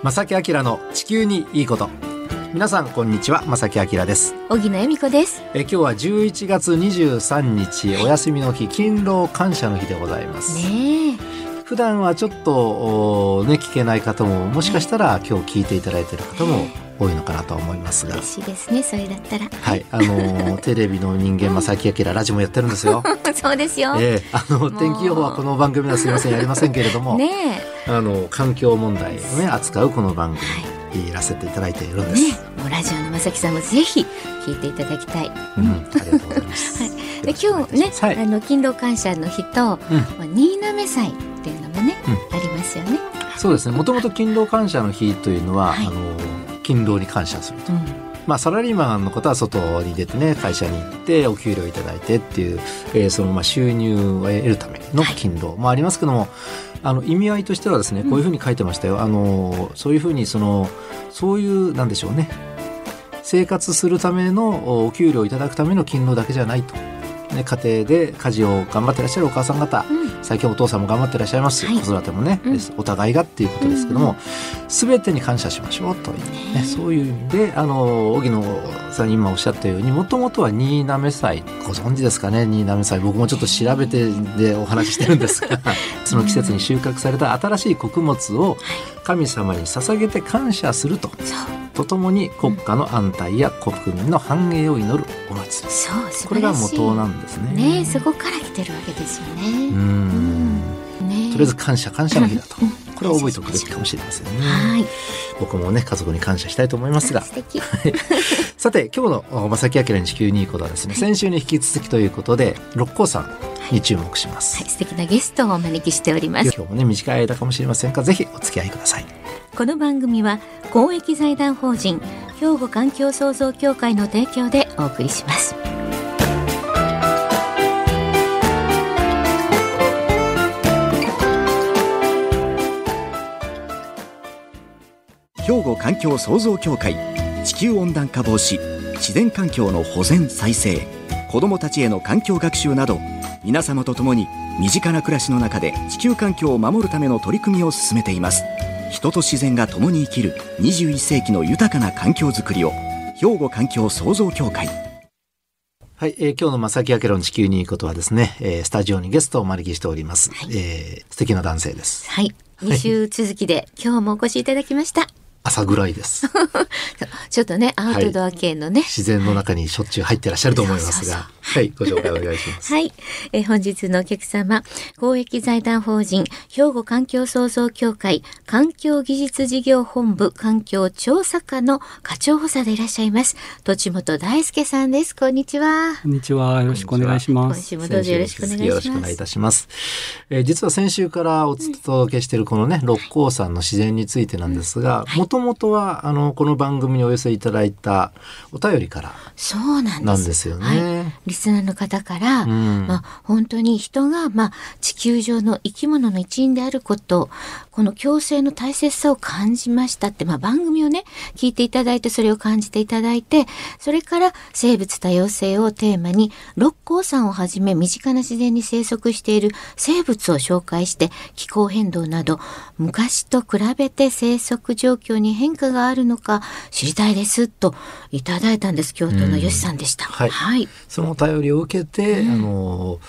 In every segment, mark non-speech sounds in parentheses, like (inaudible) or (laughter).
正木明の地球にいいこと。皆さんこんにちは。正木明です。小木野恵美子です。え今日は11月23日お休みの日勤労感謝の日でございます。ね普段はちょっとね聞けない方ももしかしたら今日聞いていただいている方も多いのかなと思いますが。嬉しいですねそれだったら。はいあの (laughs) テレビの人間正木明ラジオもやってるんですよ。(laughs) そうですよ、ええあの天気予報はこの番組はすみませんやりませんけれども、ねあの環境問題をね扱うこの番組にい。らせていただいているんです、ねもうラジオの正木さんもぜひ聞いていただきたい、うん、ありがとうございます。(laughs) はい。で今日ね、はい。あの勤労感謝の日と、まあ、新滑祭っていうのもね、うありますよね、そうですね。もともと勤労感謝の日というのは、はい。あの勤労に感謝すると。うんまあサラリーマンの方は外に出てね会社に行ってお給料いただいてっていう、えーそのまあ収入を得るための勤労もありますけども、あの意味合いとしてはですねこういうふうに書いてましたよ。あのそういうふうにそのそういうなんでしょうね生活するためのお給料をいただくための勤労だけじゃないと。ね、家庭で家事を頑張ってらっしゃるお母さん方、うん。最近お父さんも頑張ってらっしゃいます、はい。子育てもね、うん。お互いがっていうことですけども、全てに感謝しましょうという、ねねそういう意味であの荻野さん今おっしゃったようにもともとは新滑祭ご存知ですかね？新滑祭。僕もちょっと調べてでお話ししてるんですが (laughs) その季節に収穫された新しい穀物を神様に捧げて感謝すると。そうとともに国家の安泰や国民の繁栄を祈るお祭り。そう素これが元なんですね。ねそこから来てるわけですようね、ん。ね。とりあえず感謝感謝の日だと。うん。これは覚えておくべきかもしれませんね。はい。僕もね家族に感謝したいと思いますが。(laughs) さて今日の正木明に地球にいいことはですね先週に引き続きということで六甲山に注目します、はい、素敵なゲストをお招きしております。今日もね短い間かもしれませんがぜひお付き合いくださいこの番組は公益財団法人兵庫環境創造協会の提供でお送りします。兵庫環境創造協会地球温暖化防止自然環境の保全再生子どもたちへの環境学習など皆様と共に身近な暮らしの中で地球環境を守るための取り組みを進めています。人と自然が共に生きる21世紀の豊かな環境づくりを兵庫環境創造協会。はい、えー今日の正木明の地球にいいことはですね、えースタジオにゲストをお招きしております、えー素敵な男性です。はい。2週続きで今日もお越しいただきました。朝ぐらいです。(laughs) ちょっとねアウトドア系のね。自然の中にしょっちゅう入ってらっしゃると思いますそうそうがはいご紹介お願いします。はい、えー本日のお客様公益財団法人兵庫環境創造協会環境技術事業本部環境調査課の課長補佐でいらっしゃいます土本大輔さんです。こんにちは。こんにちは。よろしくお願いします。今週もどうぞよろしくお願いします。よろしくお願いいたします。えー実は先週からお届けしているこのね、六甲山の自然についてなんですが、もともとはあのこの番組にお寄せいただいたお便りからそうなんです。なんですよね。はい、リスナーの方から、ん。まあ、本当に人が、まあ、地球上の生き物の一員であることこの共生の大切さを感じましたって、まあ、番組をね聞いていただいてそれを感じていただいてそれから生物多様性をテーマに六甲山をはじめ身近な自然に生息している生物を紹介して気候変動など昔と比べて生息状況に変化があるのか知りたいですといただいたんです。京都の吉さんでした。はい。はい。そのお便りを受けて、あの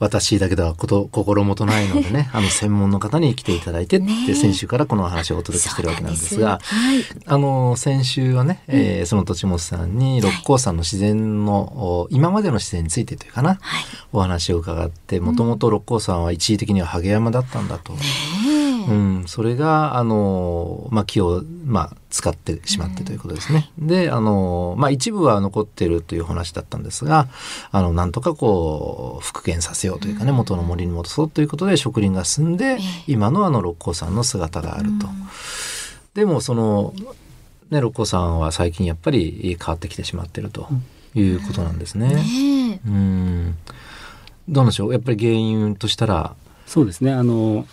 私だけではこと心もとないのでね (laughs) あの専門の方に来ていただいてって、先週からこのお話をお届けしてるわけなんですがそうなんですあの先週はね、えーその土本さんに六甲山の自然の、お今までの自然についてというかな、はい。お話を伺ってもともと六甲山は一時的にはハゲ山だったんだと。ねうん、それがあの、まあ、木を、まあ、使ってしまってということですね。であの、まあ、一部は残ってるという話だったんですがあのなんとかこう復元させようというかね、元の森に戻そうということで植林が進んで、今のあの六甲山の姿があると。でもその、ね、六甲山は最近やっぱり変わってきてしまってるということなんですね。ねえ。うん。どうなんでしょう？やっぱり原因としたら。そうですね。あの、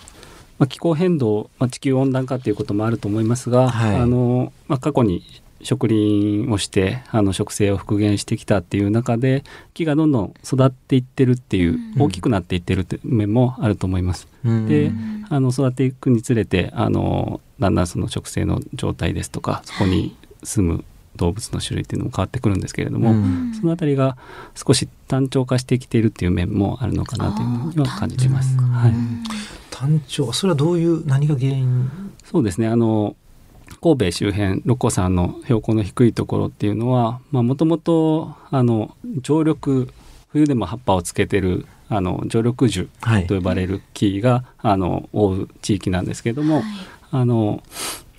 まあ、気候変動、まあ、地球温暖化ということもあると思いますが、はい。あの、まあ、過去に植林をしてあの植生を復元してきたっていう中で木がどんどん育っていってるっていう、うん。大きくなっていってるっていう面もあると思います。うん。であの育っていくにつれてあのだんだんその植生の状態ですとかそこに住む動物の種類っていうのも変わってくるんですけれども、うん。そのあたりが少し単調化してきているっていう面もあるのかなというふうには感じます。はい、単調。それはどういう何が原因？そうですね。あの神戸周辺六甲山の標高の低いところっていうのはもともと常緑冬でも葉っぱをつけてるあの常緑樹はい。と呼ばれる木があの覆う地域なんですけれども、はい。あの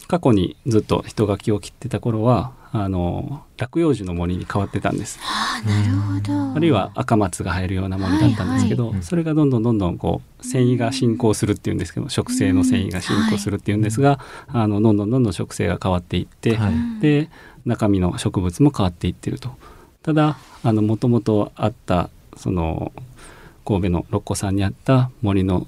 過去にずっと人が木を切ってた頃はあの落葉樹の森に変わってたんです。あなるほどあるいは赤松が生えるような森だったんですけど、はいはいそれがどんどんどんどんこう繊維が進行するっていうんですけど植生の繊維が進行するっていうんですが、あのどんどんどんどん植生が変わっていって、はいで中身の植物も変わっていってると。ただあのもともとあったその神戸の六甲山にあった森の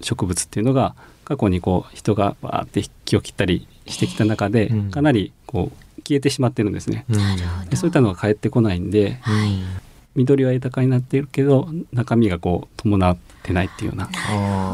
植物っていうのが過去にこう人がバーって木を切ったりしてきた中でうんかなりこう消えてしまってるんですね。そういったのが返ってこないんで緑は豊かになっているけど中身がこう伴ってないっていうような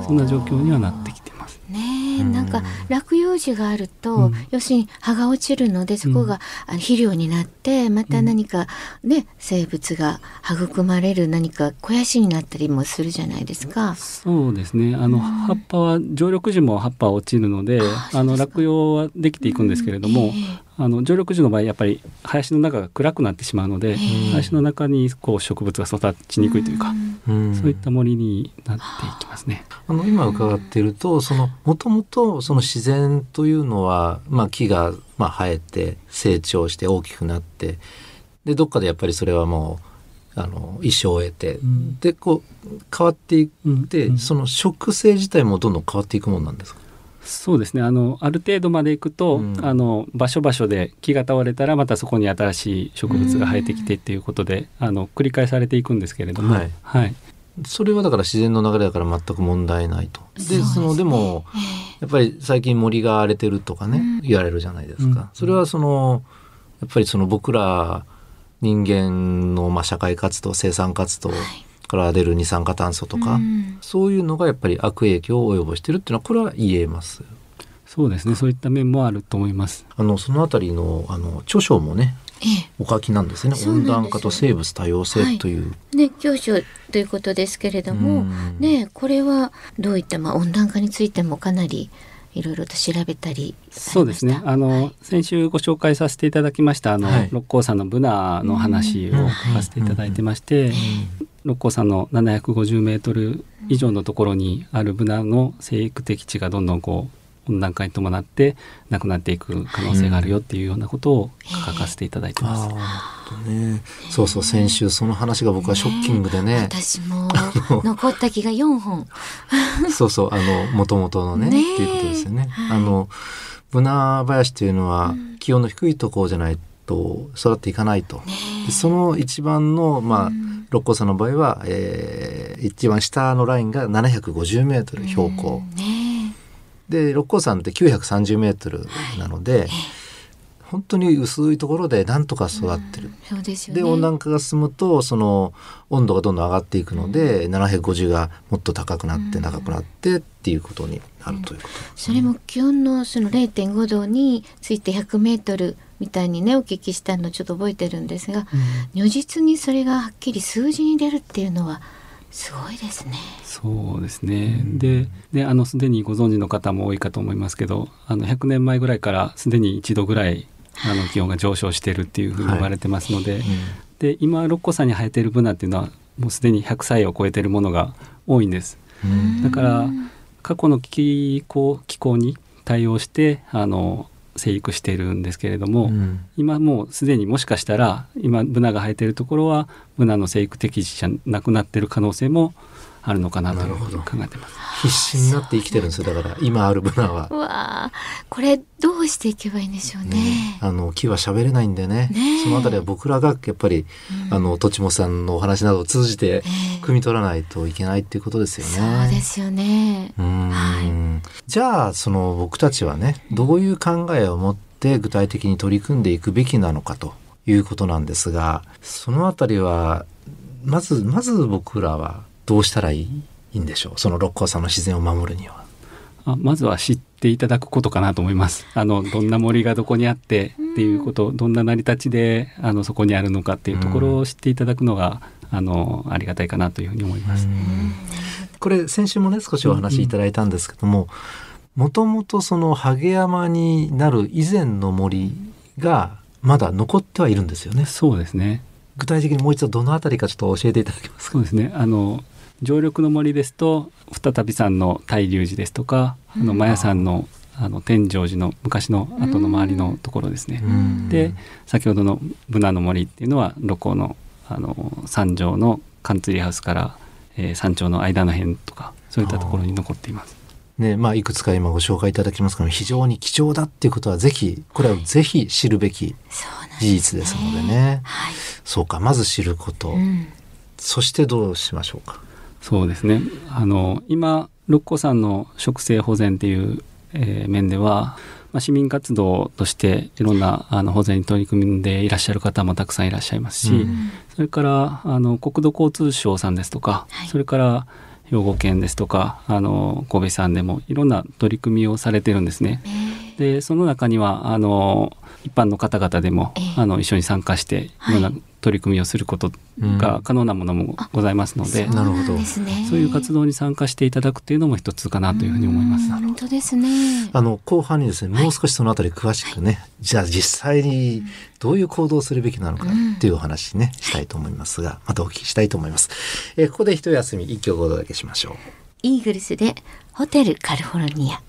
そんな状況にはなってきてます。ねなんか落葉樹があると、うん。要するに葉が落ちるのでそこが、肥料になってまた何かね、生物が育まれる何か肥やしになったりもするじゃないですか。そうですね。あの葉っぱは常緑樹も葉っぱは落ちるのであの落葉はできていくんですけれども、ええあの常緑樹の場合やっぱり林の中が暗くなってしまうので、え林の中にこう植物が育ちにくいというか、うん。そういった森になっていきますね。あの今伺っているとそのもともとその自然というのは、まあ、木がまあ生えて成長して大きくなってでどっかでやっぱりそれはもうあの一生を得て、ん。でこう変わっていって、うん。その植生自体もどんどん変わっていくもんなんですか？そうですね。あのある程度までいくと、うん。あの場所場所で木が倒れたらまたそこに新しい植物が生えてきてっていうことで、あの繰り返されていくんですけれども、はい。はい、それはだから自然の流れだから全く問題ないと。でそうですね。そのでもやっぱり最近森が荒れてるとかね、うん。言われるじゃないですか、うん。それはそのやっぱりその僕ら人間のまあ社会活動生産活動から出る二酸化炭素とか、うん。そういうのがやっぱり悪影響を及ぼしてるっていうのはこれは言えます。そうですね。そういった面もあると思います。あのそのあたりのあの著書もねえお書きなんですね。温暖化と生物多様性という。えね教書ということですけれども、うん。ねこれはどういった、まあ、温暖化についてもかなりいろいろと調べたりそうですね。あの、先週ご紹介させていただきましたあの、はい。六甲山のブナの話をうん。書かせていただいてまして、六甲山の750メートル以上のところにあるブナの生育的地がどんどんこう温暖化に伴ってなくなっていく可能性があるよっていうようなことを書かせていただいてます。ああなるほどね。そうそう先週その話が僕はショッキングでね。私も (laughs) 残った気が4本そうそうあの元々のねねえっていうことですよね。はいあのブナ林というのは気温の低いところじゃないと育っていかないと。でその一番のまあ六甲山の場合は、えー一番下のラインが750メートル標高。ねで六甲山って930メートルなので、本当に薄いところでなんとか育ってる。そうですよね。で温暖化が進むとその温度がどんどん上がっていくので、750がもっと高くなって長くなってっていうことになるということなんそれも気温のその0.5度について100メートルみたいにねお聞きしたのちょっと覚えてるんですが、如実にそれがはっきり数字に出るっていうのはすごいですね。そうですね。で、で、あの、すでにご存知の方も多いかと思いますけど、あの、100年前ぐらいからすでに1度ぐらい、あの、気温が上昇しているっていうふうに言われてますので、で、今、六甲山に生えているブナっていうのは、もうすでに100歳を超えているものが多いんです。うんだから、過去の気候、気候に対応して、あの、生育しているんですけれども、うん。今もうすでにもしかしたら今ブナが生えているところはブナの生育適地じゃなくなっている可能性もあるのかなと考えてます。必死になって生きてるんですよだから今あるブナはう。わあこれどうしていけばいいんでしょうね。あの木は喋れないんでねねえそのあたりは僕らがやっぱり、うんあのとちもさんのお話などを通じてええ汲み取らないといけないっていうことですよね。そうですよね。うーんじゃあその僕たちはねどういう考えを持って具体的に取り組んでいくべきなのかということなんですがそのあたりはまずまず僕らはどうしたらいいいいんでしょう？その六甲山の自然を守るには。あまずは知っていただくことかなと思います。あのどんな森がどこにあってっていうこと、どんな成り立ちであのそこにあるのかっていうところを知っていただくのが、あのありがたいかなというふうに思います。これ先週もね少しお話しいただいたんですけどももともとその萩山になる以前の森がまだ残ってはいるんですよねそうですね。具体的にもう一度どのあたりかちょっと教えていただけますか？そうですね。あの常緑の森ですと再び山の大龍寺ですとか、あのマヤ山のあの天井寺の昔の後の周りのところですね。うんで先ほどのブナの森っていうのは六甲のあの山上のカンツリーハウスから、えー山頂の間の辺とかそういったところに残っています。ねまあ、いくつか今ご紹介いただきますけど非常に貴重だっていうことはぜひこれはぜひ知るべきそうなんです事実ですのでねはい。そうかまず知ること、うん。そしてどうしましょうかそうですね。あの今六甲山の植生保全っていう、えー面では、まあ、市民活動としていろんなあの保全に取り組んでいらっしゃる方もたくさんいらっしゃいますし、うんそれからあの国土交通省さんですとか、はいそれから兵庫県ですとかあの神戸さんでもいろんな取り組みをされてるんですね。でその中にはあの一般の方々でも、ええ。あの一緒に参加してい。ろんな取り組みをすることが可能なものもございますので、なるほどそうなんですね。そういう活動に参加していただくっていうのも一つかなというふうに思います。本当ですね。あの後半にですねもう少しそのあたり詳しくね、じゃあ実際にどういう行動をするべきなのかっていうお話ね、したいと思いますがまたお聞きしたいと思います、えーここで一休み一曲お届けしましょう。イーグルスでホテルカリフォルニア。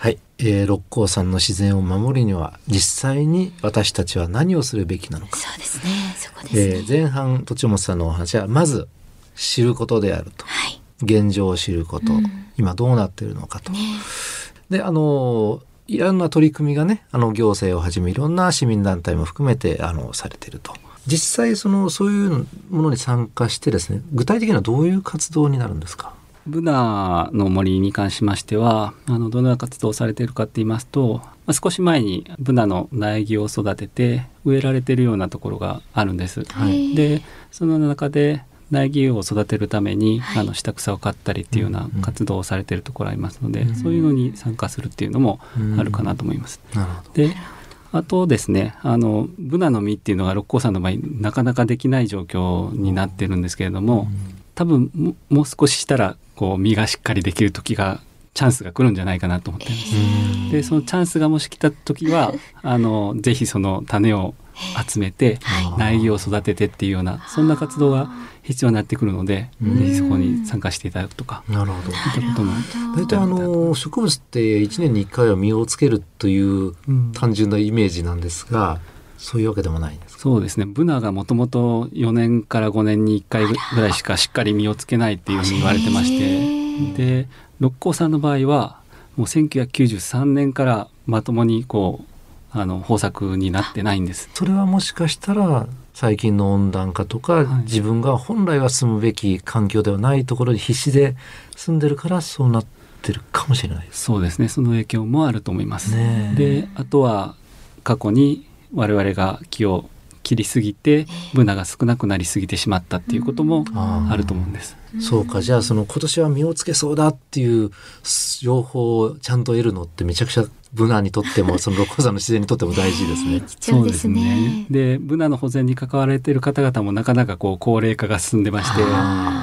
はい、えー六甲山の自然を守るには実際に私たちは何をするべきなのか、そうですね。そこですね。えー前半栃本さんのお話はまず知ることであるとはい。現状を知ること、うん今どうなっているのかと、ね。であのいろんな取り組みがねあの行政をはじめいろんな市民団体も含めてあのされていると実際そのそういうものに参加してですね具体的にはどういう活動になるんですか？ブナの森に関しましてはあのどのような活動をされているかって言いますと、まあ、少し前にブナの苗木を育てて植えられているようなところがあるんです。はい。でその中で苗木を育てるために、はい。あの下草を刈ったりっていうような活動をされているところありますので、うん。そういうのに参加するっていうのもあるかなと思います。なるほど。であとですねあのブナの実っていうのが六甲山の場合なかなかできない状況になってるんですけれども、多分ももう少ししたらこう実がしっかりできる時がチャンスが来るんじゃないかなと思ってるんです。うん。でそのチャンスがもし来た時は (laughs) あのぜひその種を集めてはい。苗木を育ててっていうようなそんな活動が必要になってくるのでうん。ぜひそこに参加していただくとかなるほど。そういったことも大体あの植物って1年に1回は実をつけるといううん。単純なイメージなんですがそういうわけでもないんですか？そうですね。ブナがもともと4年から5年に1回ぐら。いしかしっかり実をつけないっていうふうに言われてましへてーで六甲山の場合はもう1993年からまともにこうあの豊作になってないんです。それはもしかしたら最近の温暖化とか、い。自分が本来は住むべき環境ではないところに必死で住んでるからそうなってるかもしれない。です。そうですね。その影響もあると思います。ねえ。であとは過去に我々が木を切りすぎてブナが少なくなりすぎてしまったっていうこともあると思うんです。そうかじゃあその今年は実をつけそうだっていう情報をちゃんと得るのってめちゃくちゃブナにとっても (laughs) その六甲山の自然にとっても大事ですね。貴重ですね。でブナの保全に関わられている方々もなかなかこう高齢化が進んでまして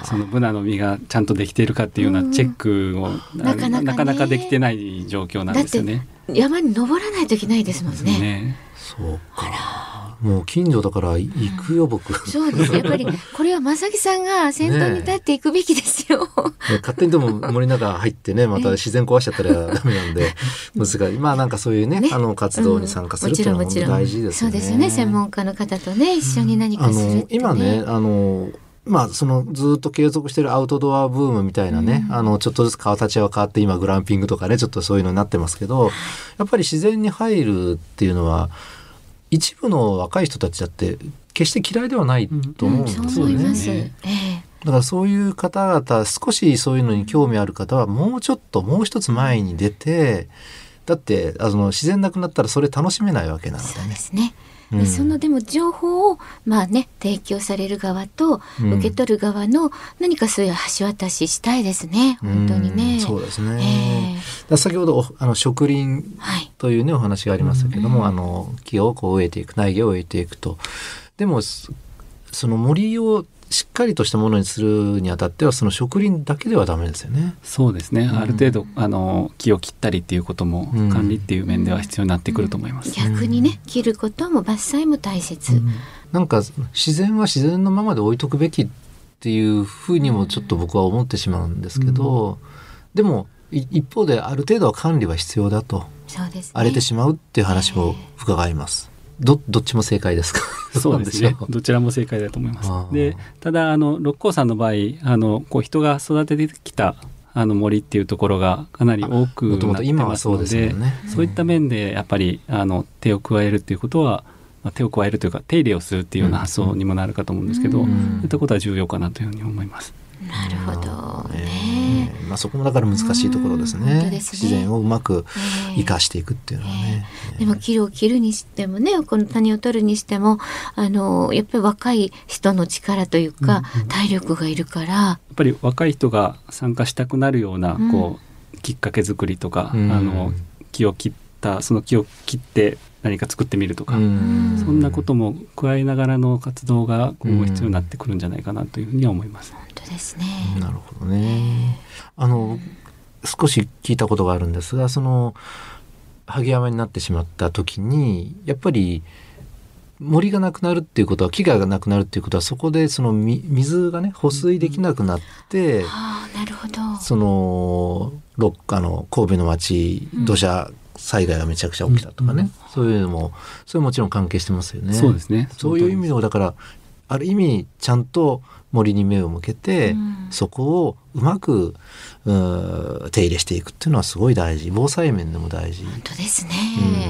そのブナの実がちゃんとできているかっていうようなチェックを、なかなかねなかなかできてない状況なんですよね。山に登らないといけないですもんね。ねそうかもう近所だから行くよ僕。そうです。やっぱり (laughs) これは正木さんが先頭に立っていくべきですよ。ね勝手にでも森の中入ってね (laughs) また自然壊しちゃったらダメなんで (laughs) 難しいまあなんかそういうねねあの活動に参加するっていうのは大事ですよね。そうですよね。専門家の方とね一緒に何かあするって、ねの今ねあのまあそのずっと継続してるアウトドアブームみたいなね、あのちょっとずつ形は変わって今グランピングとかねちょっとそういうのになってますけどやっぱり自然に入るっていうのは一部の若い人たちだって決して嫌いではないと思うんですよね。そう思います。そうええだからそういう方々少しそういうのに興味ある方はもうちょっともう一つ前に出てだってあの自然なくなったらそれ楽しめないわけなのでそうねですね。うん。でそのでも情報をまあね提供される側とうん。受け取る側の何かそういう橋渡ししたいですね、本当にね。うん。そうですね。ええ。だから先ほどおあの植林はい。というねお話がありましたけども、うんあの木をこう植えていく苗木を植えていくと。でもそその森をしっかりとしたものにするにあたってはその植林だけではダメですよね。そうですね、んある程度あの木を切ったりっていうことも、うん管理っていう面では必要になってくると思います。逆にね切ることも伐採も大切。なんか自然は自然のままで置いとくべきっていうふうにもちょっと僕は思ってしまうんですけど、でもい一方である程度は管理は必要だとそうですね。荒れてしまうっていう話も伺います。どどっちも正解ですか？(laughs) そうですねどちらも正解だと思います。でただあの六甲山の場合あのこう人が育ててきたあの森っていうところがかなり多くなって今はそうますのでですよね。そういった面でやっぱりあの手を加えるっていうことは、まあ、手を加えるというか手入れをするっていうような発想にもなるかと思うんですけど、うんそういったことは重要かなというふうに思います。なるほどえね。えまあそこもだから難しいところですね。ですね。自然をうまくええ生かしていくっていうのはね。でも木を切るにしてもねこの種を取るにしてもあのやっぱり若い人の力というか、体力がいるから。やっぱり若い人が参加したくなるような、うん。こうきっかけ作りとか、うん。あの木を切ったその木を切って何か作ってみるとか、うん。そんなことも加えながらの活動が今うん。後必要になってくるんじゃないかなというふうには思います。ですね。なるほどね。あの少し聞いたことがあるんですが、その萩山になってしまった時にやっぱり森がなくなるっていうことは木がなくなるっていうことはそこでそのみ水がね保水できなくなって、はあなるほど。そのロッあの神戸の町うん土砂災害がめちゃくちゃ起きたとかね、うんそういうのもそれもちろん関係してますよね。そうですね。そういう意味でもだからある意味ちゃんと森に目を向けて、うん。そこをうまくうー手入れしていくっていうのはすごい大事。防災面でも大事。本当ですね、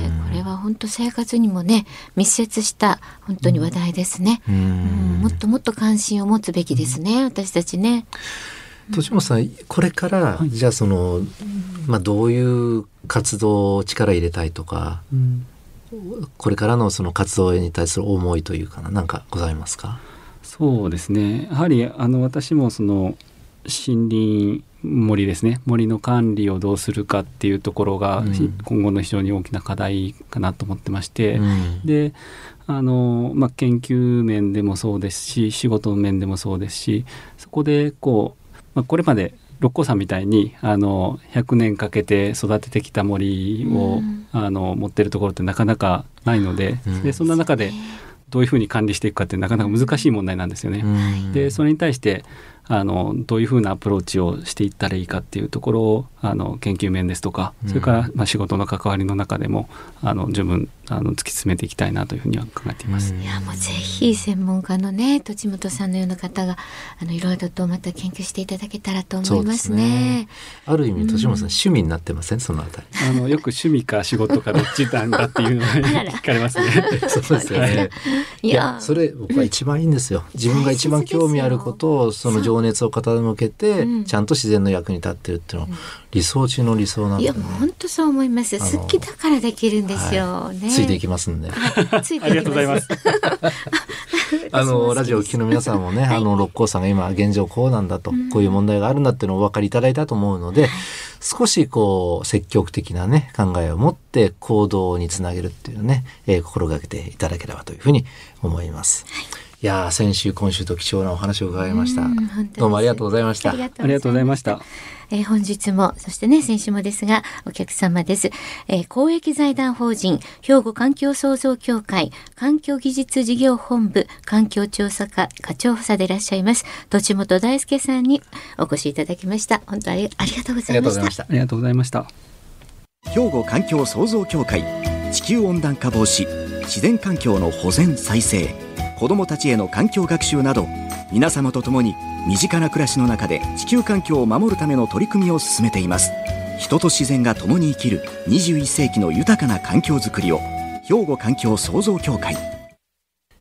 うん。これは本当生活にもね密接した本当に話題ですね、ううん。ん。もっともっと関心を持つべきですね、私たちね。栃本さんこれから、じゃあその、まあ、どういう活動を力入れたいとかうん。これからのその活動に対する思いというかな何かございますか？そうですね。やはりあの私もその森林森ですね。森の管理をどうするかっていうところが、うん。今後の非常に大きな課題かなと思ってまして、うん。であの、まあ、研究面でもそうですし仕事の面でもそうですしそこでこう、まあ、これまで六甲山みたいにあの100年かけて育ててきた森を、うん。あの持ってるところってなかなかないので,、うん。でそんな中でどういうふうに管理していくかってなかなか難しい問題なんですよね。うんでそれに対してあのどういうふうなアプローチをしていったらいいかっていうところをあの研究面ですとかうんそれから、まあ、仕事の関わりの中でもあの十分あの突き詰めていきたいなというふうには考えています。うんいやもうぜひ専門家のね栃本さんのような方があのいろいろとまた研究していただけたらと思いますね。ある意味栃本さん、趣味になってませんそのあたり。あのよく趣味か仕事かどっちなんだっていうのを聞かれますね。(laughs) そうですよね。いやそれ僕は一番いいんですよ。自分が一番興味あることをその情熱を傾けて、うんちゃんと自然の役に立ってるっていうのは理想中の理想なんねやもう本当そう思います。あの好きだからできるんですよ。ね。ついていきますんで。ついてありがとうございます。(laughs) あのラジオを聴きの皆さんもね、あの六甲山が今現状こうなんだと、こういう問題があるんだっていうのをお分かりいただいたと思うので、少しこう積極的なね考えを持って行動につなげるっていうね、えー心がけていただければというふうに思います。い、やー先週今週と貴重なお話を伺いました。どうもありがとうございました。ありがとうございました。えー本日も、そしてね、先週もですが、お客様です。えー公益財団法人、兵庫環境創造協会、環境技術事業本部、環境調査課課長補佐でいらっしゃいます、土本大輔さんにお越しいただきました。本当にありがとうごありざいました。がとうございましたあ。りがとうございました。兵庫環境創造協会地球温暖化防止自然環境の保全再生子どもたちへの環境学習など皆様と共に身近な暮らしの中で地球環境を守るための取り組みを進めています人と自然が共に生きる21世紀の豊かな環境づくりを兵庫環境創造協会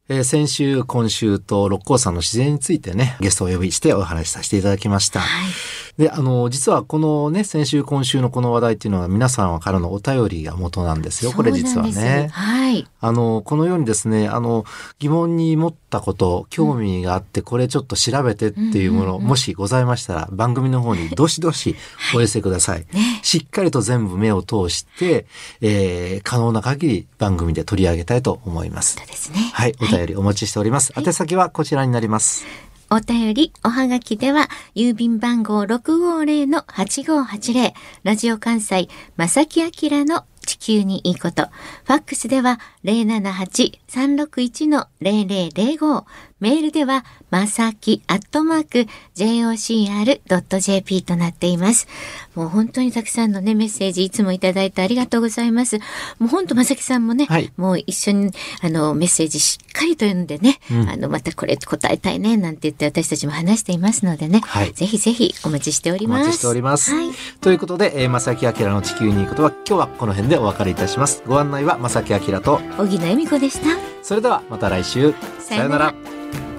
えー先週、今週と六甲山の自然についてね、ゲストをお呼びしてお話しさせていただきました。はい。で、あの、実はこのね、先週、今週のこの話題っていうのは皆さんからのお便りが元なんですよ。これ実はね。はい。あの、このようにですね、あの、疑問に持ったこと、興味があって、これちょっと調べてっていうもの、もしございましたら、番組の方にどしどしお寄せください。ね。しっかりと全部目を通して、えー、可能な限り番組で取り上げたいと思いますそ。うですね。はい、お便りお待ちしております。宛先はこちらになります。お便り、おはがきでは、郵便番号650-8580、ラジオ関西、正木明の地球にいいこと。ファックスでは、078-361-0005。メールでは、まさきアットマーク、jocr.jp となっています。もう本当にたくさんのね、メッセージいつもいただいてありがとうございます。もう本当まさきさんもね、はいもう一緒に、あの、メッセージしっかりと読んでね、うんあの、またこれ答えたいね、なんて言って私たちも話していますのでね、はいぜひぜひお待ちしております。お待ちしております。はい。ということで、えー、正木明の地球にいいことは、今日はこの辺でお別れいたします。ご案内は正木明と、小木野恵美子でした。それではまた来週。さよなら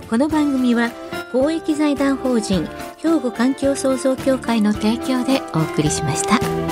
この番組は、公益財団法人、兵庫環境創造協会の提供でお送りしました。